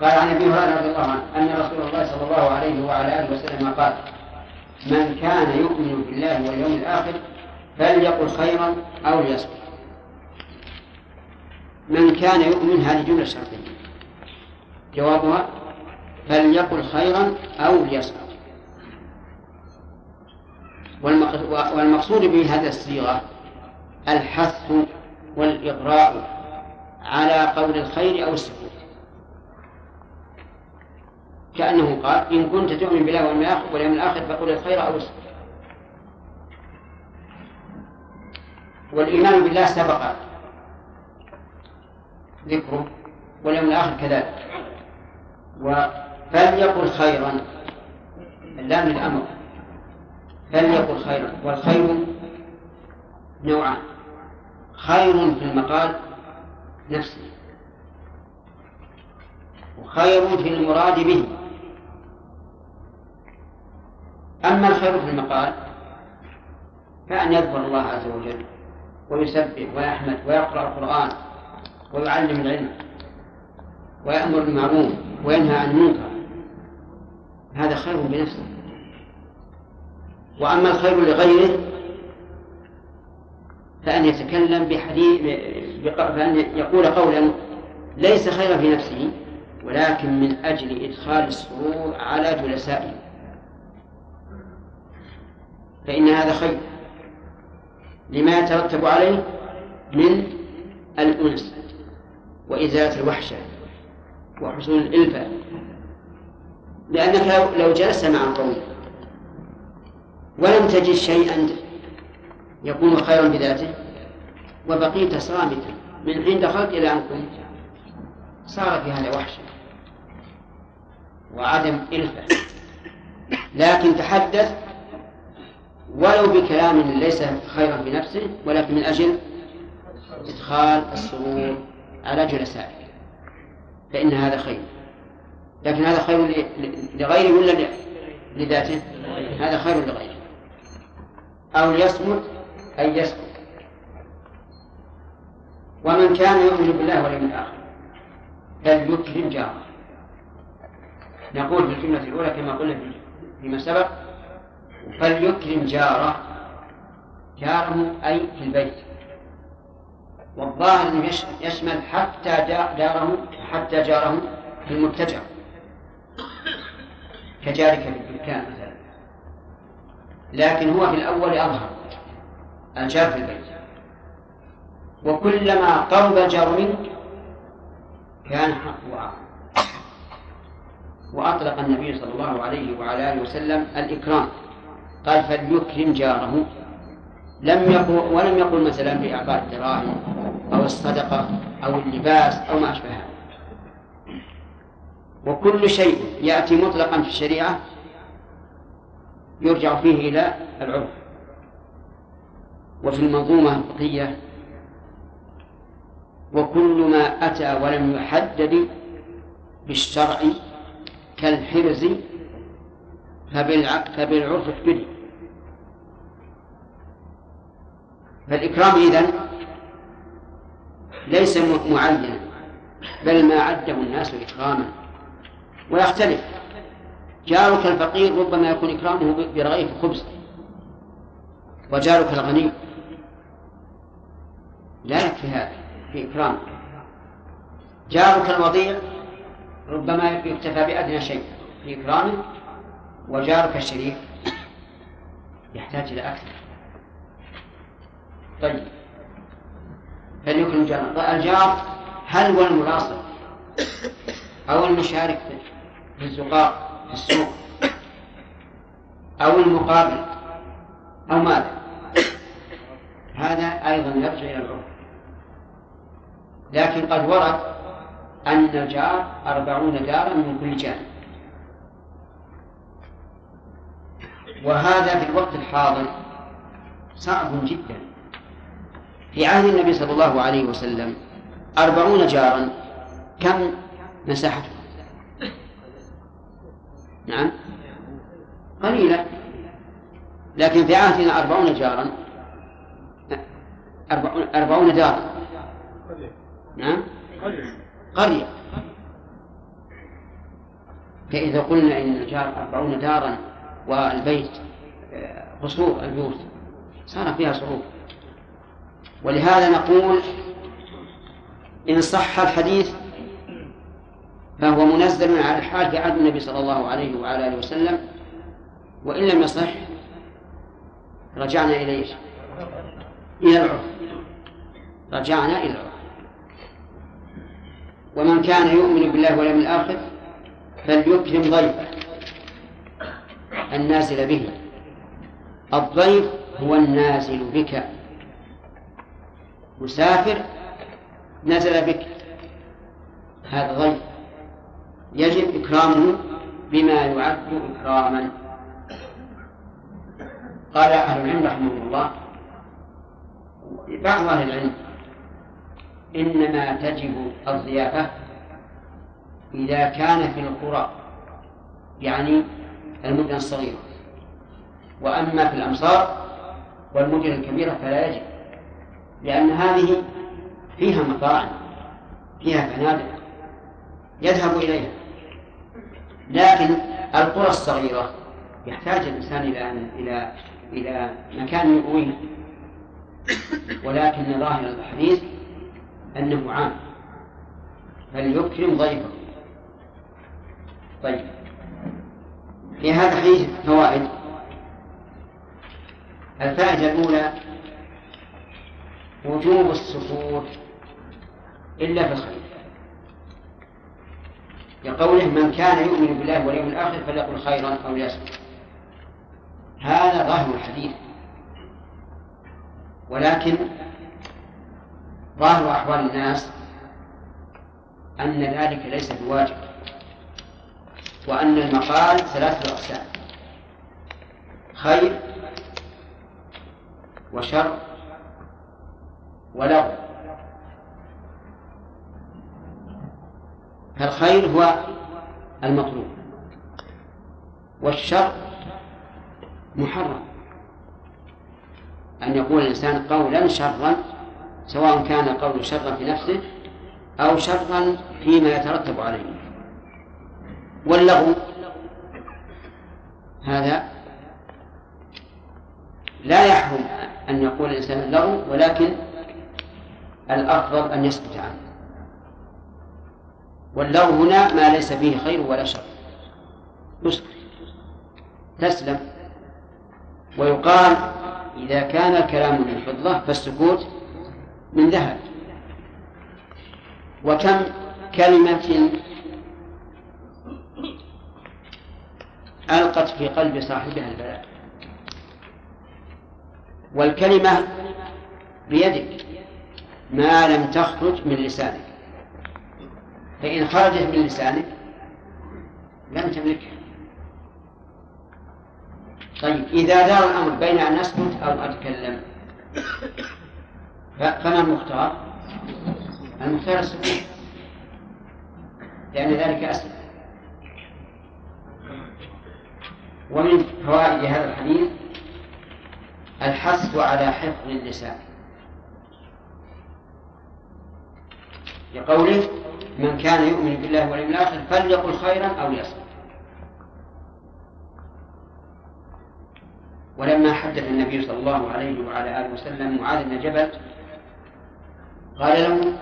قال عن أبي هريرة رضي الله عنه أن رسول الله صلى الله عليه وعلى آله وسلم قال من كان يؤمن بالله واليوم الآخر فليقل خيرا أو ليصمت. من كان يؤمن هذه جملة شرطية. جوابها فليقل خيرا أو ليصمت. والمقصود بهذه الصيغة الحث والإغراء على قول الخير أو السكوت كأنه قال إن كنت تؤمن بالله واليوم الآخر فقل الخير أو اسكت والإيمان بالله سبق ذكره واليوم الآخر كذلك. فليقل خيرا. اللام الأمر. فليقل خيرا. والخير نوعان. خير في المقال نفسه. وخير في المراد به. أما الخير في المقال فأن يذكر الله عز وجل ويسبح ويحمد ويقرأ القرآن ويعلم العلم ويأمر بالمعروف وينهى عن المنكر هذا خير بنفسه وأما الخير لغيره فأن يتكلم بحديث فأن يقول قولا ليس خيرا في نفسه ولكن من أجل إدخال السرور على جلسائه. فإن هذا خير لما يترتب عليه من الأنس وإزالة الوحشة وحصول الإلفة. لأنك لو جلست مع قوم ولم تجد شيئا يكون خيرا بذاته وبقيت صامتا من حين دخلت إلى أن قمت صار في هذا وحشة وعدم إلفة. لكن تحدث ولو بكلام ليس خيرا بنفسه ولكن من أجل إدخال السرور على جلسائه فإن هذا خير. لكن هذا خير لغيره ولا لذاته؟ هذا خير لغيره. أو ليصمت أي يسكت ومن كان يؤمن بالله واليوم الآخر فليكرم جاره. نقول في الجملة الأولى كما قلنا فيما سبق فليكرم جاره. جاره أي في البيت. والظاهر أنه يشمل حتى جاره حتى جاره في المتجر كجارك في الدكان مثلا. لكن هو في الأول أظهر. الجار في البيت. وكلما قرب الجار منك كان حقه أعظم وأطلق النبي صلى الله عليه وعلى آله وسلم الإكرام. قال فليكرم جاره. لم يقل ولم يقل مثلا بإعطاء الدراهم أو الصدقة أو اللباس أو ما أشبه هذا وكل شيء يأتي مطلقا في الشريعة يرجع فيه إلى العرف. وفي المنظومة الفقهية وكل ما أتى ولم يحدد بالشرع كالحرز فبالعرف احتدي فالإكرام إذن ليس معينا بل ما عده الناس إكراما ويختلف. جارك الفقير ربما يكون إكرامه برغيف خبز وجارك الغني لا يكفي هذا في إكرام. جارك الوضيع ربما يكتفى بأدنى شيء في إكرامه وجارك الشريف يحتاج إلى أكثر. طيب. فليكن الجار؟ الجار هل هو الملاصق أو المشارك في الزقاق في السوق أو المقابل أو ماذا؟ هذا أيضا يرجع إلى العرف. لكن قد ورد أن الجار أربعون دارا من كل جانب وهذا في الوقت الحاضر صعب جدا. في عهد النبي صلى الله عليه وسلم. أربعون جارا. كم مساحته نعم. قليلة. لكن في عهدنا أربعون جارا. أربعون دارا. نعم. قرية. فإذا قلنا إن الجار أربعون دارا والبيت آه، قصور البيوت. صار فيها صعوبة. ولهذا نقول إن صح الحديث فهو منزل على الحال في عهد النبي صلى الله عليه وعلى آله وسلم وإن لم يصح رجعنا إلى إيش؟ إلى العرف. رجعنا إلى العرف. ومن كان يؤمن بالله واليوم الآخر فليكرم ضيفه النازل به. الضيف هو النازل بك. مسافر نزل بك. هذا ضيف يجب إكرامه بما يعد إكراما. قال أهل العلم رحمه الله بعض أهل العلم إنما تجب الضيافة إذا كان في القرى يعني المدن الصغيرة. وأما في الأمصار والمدن الكبيرة فلا يجب. لأن هذه فيها مطاعم فيها فنادق يذهب إليها. لكن القرى الصغيرة يحتاج الإنسان إلى إلى إلى مكان يؤويه ولكن ظاهر الحديث أنه عام. فليكرم ضيفه. طيب. في هذا الحديث فوائد. الفائدة الأولى وجوب السكوت إلا في الخير. لقوله من كان يؤمن بالله واليوم الآخر فليقل خيرا أو ليصمت. هذا ظاهر الحديث. ولكن ظاهر أحوال الناس أن ذلك ليس بواجب وأن المقال ثلاثة أقسام خير وشر ولغو فالخير هو المطلوب. والشر محرم. أن يقول الإنسان قولا شرا سواء كان قول شرا في نفسه أو شرا فيما يترتب عليه. واللغو. هذا لا يحرم أن يقول الإنسان اللغو ولكن الأفضل أن يسكت عنه. واللغو هنا ما ليس فيه خير ولا شر. يسكت تسلم. ويقال إذا كان الكلام من فضة فالسكوت من ذهب. وكم كلمة ألقت في قلب صاحبها البلاء. والكلمة بيدك. ما لم تخرج من لسانك. فإن خرجت من لسانك لم تملكها. طيب إذا دار الأمر بين أن أسكت أو أتكلم فما المختار؟ المختار السكوت. لأن ذلك أسلم ومن فوائد هذا الحديث الحث على حفظ اللسان. لقوله من كان يؤمن بالله واليوم الآخر فليقل خيرا أو ليصمت. ولما حدث النبي صلى الله عليه وعلى آله وسلم معاذ بن جبل قال له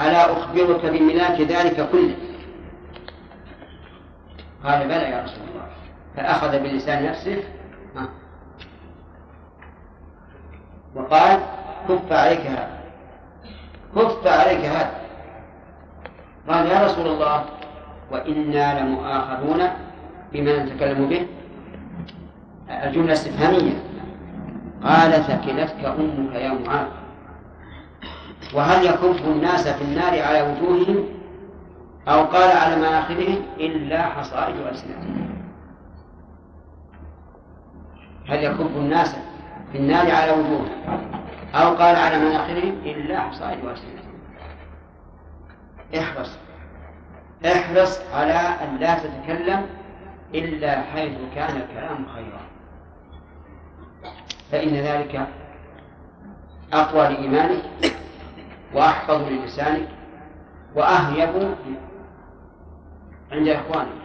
ألا أخبرك بملاك ذلك كله؟ قال بلى يا رسول الله فأخذ بلسان نفسه. وقال كف عليك هذا. كف عليك هذا قال يا رسول الله وإنا لمؤاخذون بما نتكلم به. الجملة استفهامية. قال ثكلتك أمك يا معاذ. وهل يكف الناس في النار على وجوههم؟ أو قال على مناخرهم إلا حصائد ألسنتهم. هل يكف الناس في النار على وجوههم؟ أو قال على مناخرهم إلا حصائد ألسنتهم احرص. احرص على أن لا تتكلم إلا حيث كان الكلام خيرا. فإن ذلك أقوى لإيمانك وأحفظ للسانك وأهيب عند إخوانك.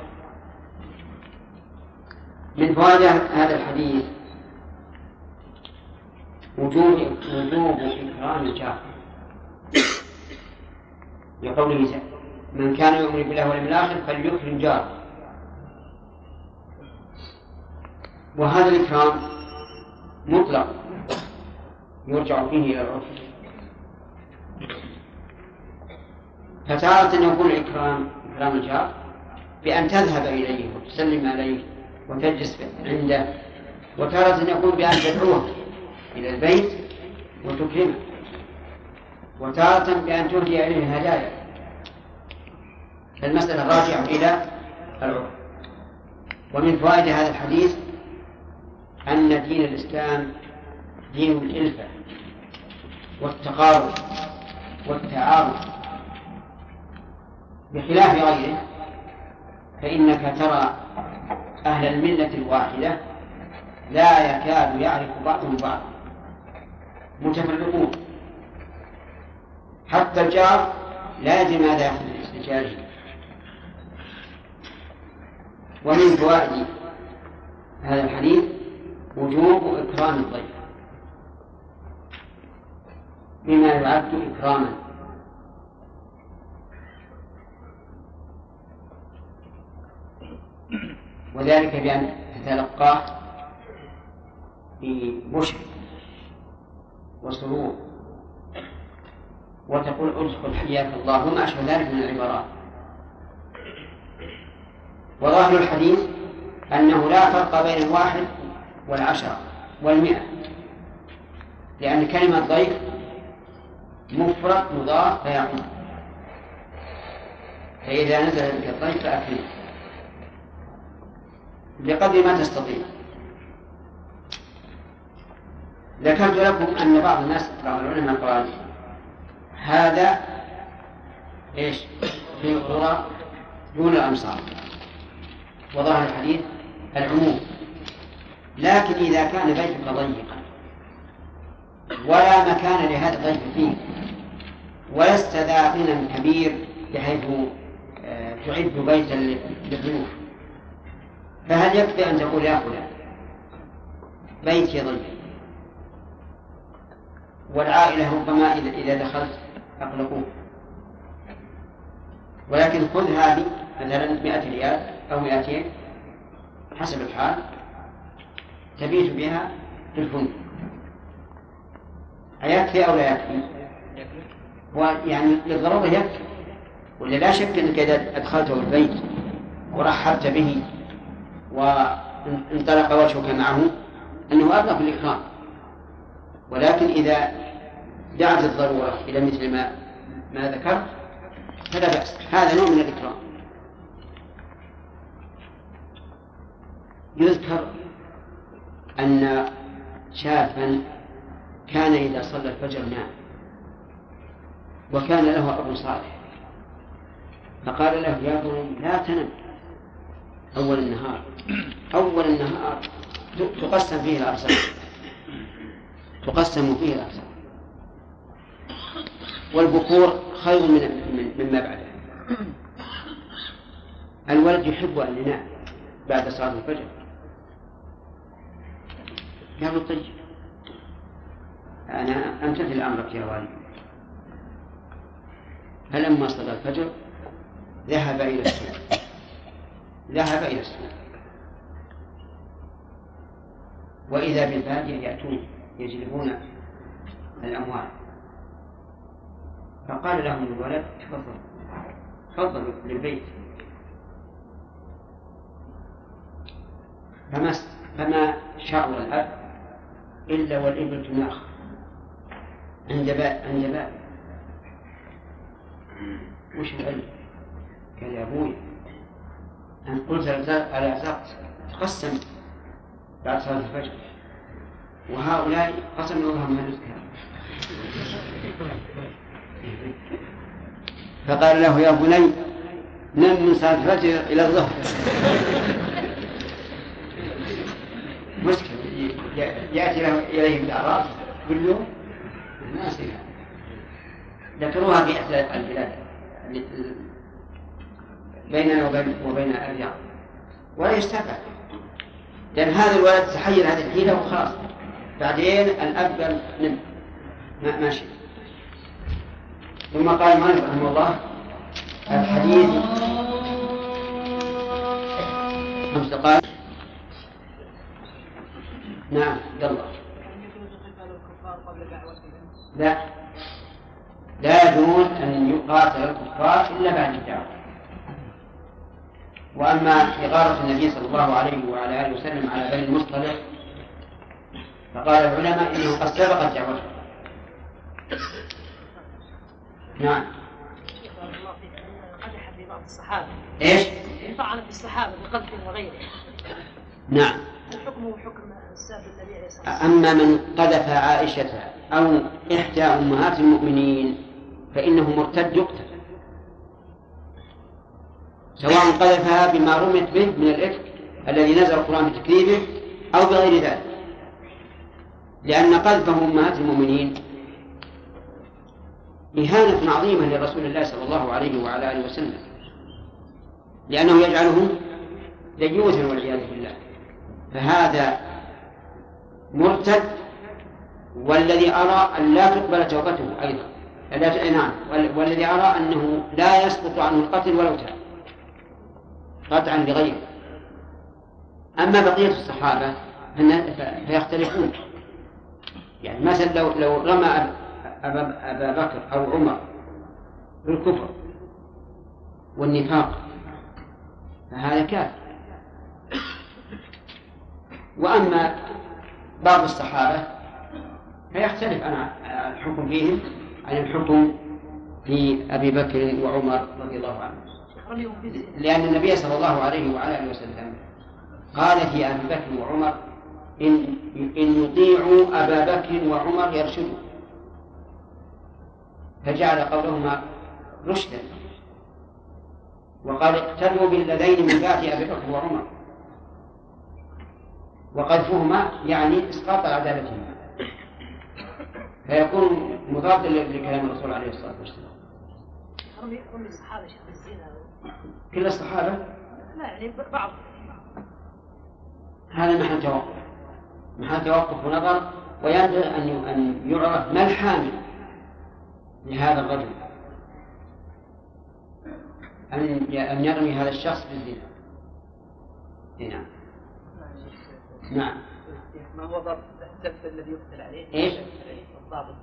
من فوائد هذا الحديث وجوب وجوب إكرام الجار. لقوله من كان يؤمن بالله واليوم الآخر فليكرم جاره. وهذا الإكرام مطلق. يرجع فيه إلى العرف. فتارة يكون الإكرام إكرام الجار بأن تذهب إليه وتسلم عليه وتجلس عنده. وتارة يكون بأن تدعوه. إلى البيت وتكرمه. وتارة بأن تهدي إليه هدايا فالمسألة راجعة إلى العرف. ومن فوائد هذا الحديث أن دين الإسلام دين الإلفة والتقارب والتعارف. بخلاف غيره فإنك ترى أهل الملة الواحدة لا يكاد يعرف بعضهم بعضا. متفرقون حتى الجار لا يدري ماذا يأخذ من ومن فوائد هذا الحديث وجوب إكرام الضيف. بما يعد إكراما. وذلك بأن تتلقاه ببشر وسرور. وتقول ادخل حياك الله وما أشبه ذلك من العبارات. وظاهر الحديث أنه لا فرق بين الواحد والعشرة والمئة لأن كلمة ضيف مفرد مضاف فيعود فإذا نزل بك الضيف فأكرمه بقدر ما تستطيع. ذكرت لكم أن بعض الناس بعض العلماء قال هذا إيش؟ في القرى دون الأمصار. وظهر الحديث العموم. لكن إذا كان بيتك ضيقا ولا مكان لهذا الضيف فيه ولست ذا غنى كبير بحيث آه، تعد بيتا للضيوف فهل يكفي أن تقول يا فلان؟ بيتي ضيف والعائلة ربما إذا دخلت أقلقوك. ولكن خذ هذه مثلا مئة ريال أو مئتين حسب الحال. تبيت بها في الفندق أيكفي أو لا يكفي؟ ويعني للضرورة يكفي ولا لا شك أنك إذا أدخلته البيت ورحبت به وانطلق وجهك معه أنه أبلغ بالإكرام ولكن إذا دعت الضرورة إلى مثل ما ما ذكرت فلا بأس. هذا نوع من الإكرام. يذكر أن شافا كان إذا صلى الفجر نام وكان له أبو صالح. فقال له يا بني لا تنم. أول النهار أول النهار تقسم فيه الأرزاق. تقسم فيه الأرزاق والبكور خير من مما بعده الولد يحب أن ينام بعد صلاة الفجر. قالوا طيب أنا أمتثل أمرك يا والد فلما صلى الفجر ذهب إلى السوق ذهب إلى السوق وإذا بالبادية يأتون. يجلبون الأموال. فقال لهم الولد تفضل تفضلوا للبيت. فما فما شعر الأب إلا والإبل تناخ عند باب عند باب وش العلم؟ قال يا أبوي أن قلت الأرزاق تقسم بعد صلاة الفجر. وهؤلاء قسموا لهم ما يذكر فقال له يا بني نم من صلاة الفجر إلى الظهر. مشكلة يأتي له إليهم الأعراض كل يوم ما ذكروها في إحدى البلاد بيننا وبين وبين الرياض. ولا يستفاد. لأن هذا الولد تحيل هذه الحيلة وخلاص. بعدين الأب قال نم. ما ماشي. ثم قال المؤلف رحمه الله الحديث. خمس دقائق نعم يلا. لا. لا يجوز أن يقاتل الكفار إلا بعد الدعوة. وأما إغارة النبي صلى الله عليه وعلى آله وسلم على بني المصطلح فقال العلماء إنه قد سبقت دعوته نعم. الصحابة إيش؟ طعن في الصحابة بقذف وغيره نعم. حكمه حكم السابق النبي عليه الصلاة والسلام أما من قذف عائشة أو إحدى أمهات المؤمنين فإنه مرتد يقتل. سواء قذفها بما رمت به من الإفك الذي نزل القرآن بتكذيبه أو بغير ذلك. لأن قذفه أمهات المؤمنين إهانة عظيمة لرسول الله صلى الله عليه وعلى آله وسلم. لأنه يجعلهم ديوثا والعياذ بالله. فهذا مرتد والذي أرى أن لا تقبل توبته أيضا. لا نعم. والذي أرى أنه لا يسقط عنه القتل ولو تاب قطعا لغيره. أما بقية الصحابة فيختلفون. يعني مثلا لو لو رمى أبا, بكر أو عمر بالكفر والنفاق فهذا كافر. وأما بعض الصحابة فيختلف عن الحكم فيهم عن الحكم في أبي بكر وعمر رضي الله عنهم لأن النبي صلى الله عليه وعلى آله وسلم قال في أبي بكر وعمر إن إن يطيعوا أبا بكر وعمر يرشدوا. فجعل قولهما رشدا. وقال اقتدوا بالذين من بعد أبي بكر وعمر. وقذفهما يعني إسقاط عدالتهما. فيكون مضادا لكلام الرسول عليه الصلاة والسلام. رمي الصحابة كل الصحابة؟ لا يعني بعض. هذا محل توقف محل توقف ونظر وينبغي أن أن يعرف ما الحامل لهذا الرجل. أن أن يرمي هذا الشخص بالزنا. نعم. نعم. ما هو ضرب السب الذي يقتل عليه؟ إيش؟ الضابط.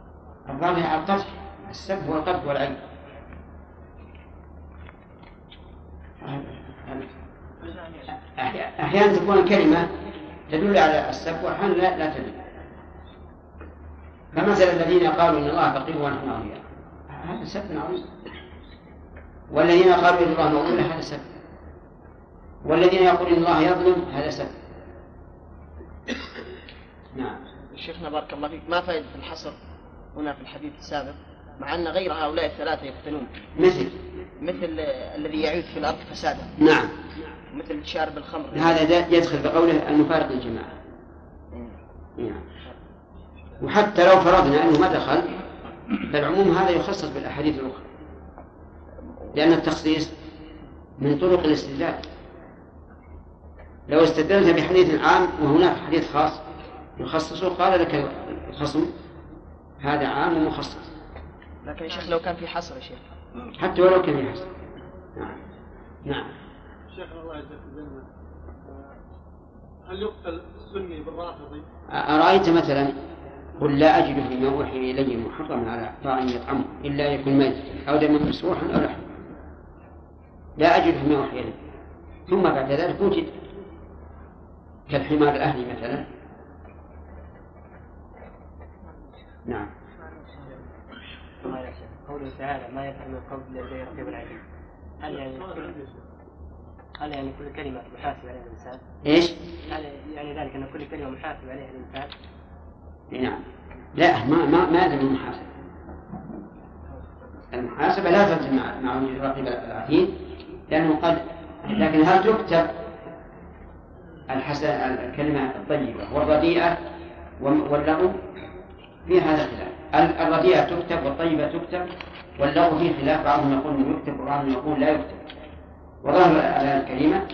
الضابط على القتل السب هو القتل والعين أحيانا تكون الكلمة تدل على السب وأحيانا لا, لا تدل. فمثل الذين قالوا إن الله فقير ونحن أغنياء هذا سب عظيم. والذين قالوا إن الله مغفور هذا سب والذين يقولون إن الله يظلم هذا سب نعم. شيخنا بارك الله فيك ما فائدة الحصر هنا في الحديث السابق؟ مع أن غير هؤلاء الثلاثة يقتلون مثل؟ مثل الذي يعود في الأرض فسادا. نعم. مثل شارب الخمر. هذا يدخل بقوله المفارق للجماعة. نعم. وحتى لو فرضنا أنه ما دخل فالعموم هذا يخصص بالأحاديث الأخرى. لأن التخصيص من طرق الاستدلال. لو استدلت بحديث عام وهناك حديث خاص يخصصه قال لك الخصم هذا عام ومخصص. لكن يا شيخ لو كان في حصر يا شيخ. حتى ولو كان في حصر. نعم. نعم. الله الجنة هل يقتل السني بالرافضي؟ أرأيت مثلا؟ قل لا أجد فيما أوحي إلي محرما على طاعم يطعمه إلا يكون ميتا أو دما مسروحا أو لحما لا أجد فيما أوحي إلي ثم بعد ذلك وجد كالحمار الأهلي مثلا. نعم. قوله تعالى ما يفعل من قول لديه رقيب عليم هل يعني هل يعني كل كلمة محاسب عليها الإنسان؟ إيش؟ هل يعني ذلك أن كل كلمة محاسب عليها الإنسان؟ نعم لا ما ما ما لازم المحاسبة المحاسبة لا تلزم مع مع الرقيب العتيد لأنه قد لكن هل تكتب الحسن الكلمة الطيبة والرديئة واللغو في هذا خلاف الرديئة تكتب والطيبة تكتب واللغو فيه خلاف بعضهم يقول يكتب وبعضهم يقول لا يكتب وظاهر الآية الكريمة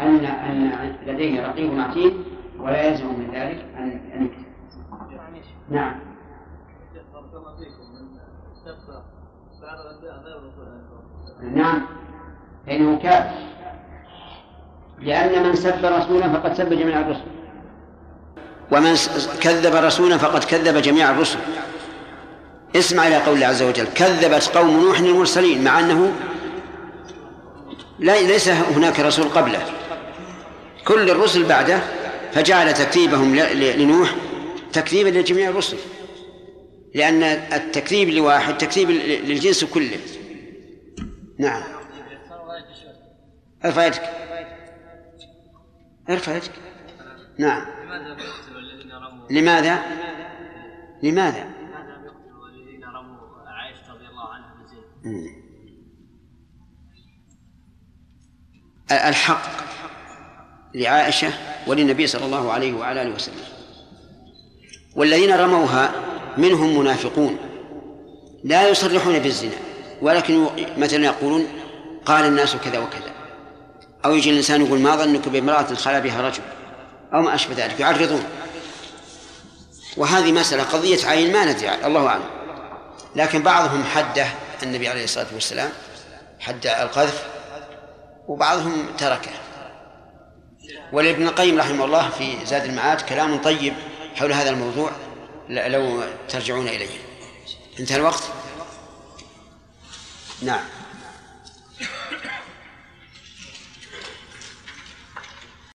أن أن لديه رقيب عتيد ولا يلزم من ذلك أن أن نعم. نعم. فإنه كافر لأن من سب رسولا فقد سب جميع الرسل. ومن كذب رسولا فقد كذب جميع الرسل. اسمع إلى قول الله عز وجل كذبت قوم نوح المرسلين مع أنه لا ليس هناك رسول قبله. كل الرسل بعده فجعل تكذيبهم لنوح تكذيبا لجميع الرسل. لأن التكذيب لواحد تكذيب للجنس كله. نعم. ارفع يدك. ارفع يدك. نعم. لماذا؟ لماذا؟ لماذا لماذا لم يقتلوا الذين رموا عائشة رضي الله عنها؟ بزين؟ مم. الحق لعائشة وللنبي صلى الله عليه وعلى آله وسلم. والذين رموها منهم منافقون لا يصرحون بالزنا ولكن مثلا يقولون قال الناس كذا وكذا. أو يجي الإنسان يقول ما ظنك بامرأة خلا بها رجل؟ أو ما أشبه ذلك يعرضون. وهذه مسألة قضية عين ما ندري الله أعلم. لكن بعضهم حده النبي عليه الصلاة والسلام حد القذف وبعضهم تركه. ولابن القيم رحمه الله في زاد المعاد كلام طيب حول هذا الموضوع لو ترجعون إليه. انتهى الوقت؟ نعم.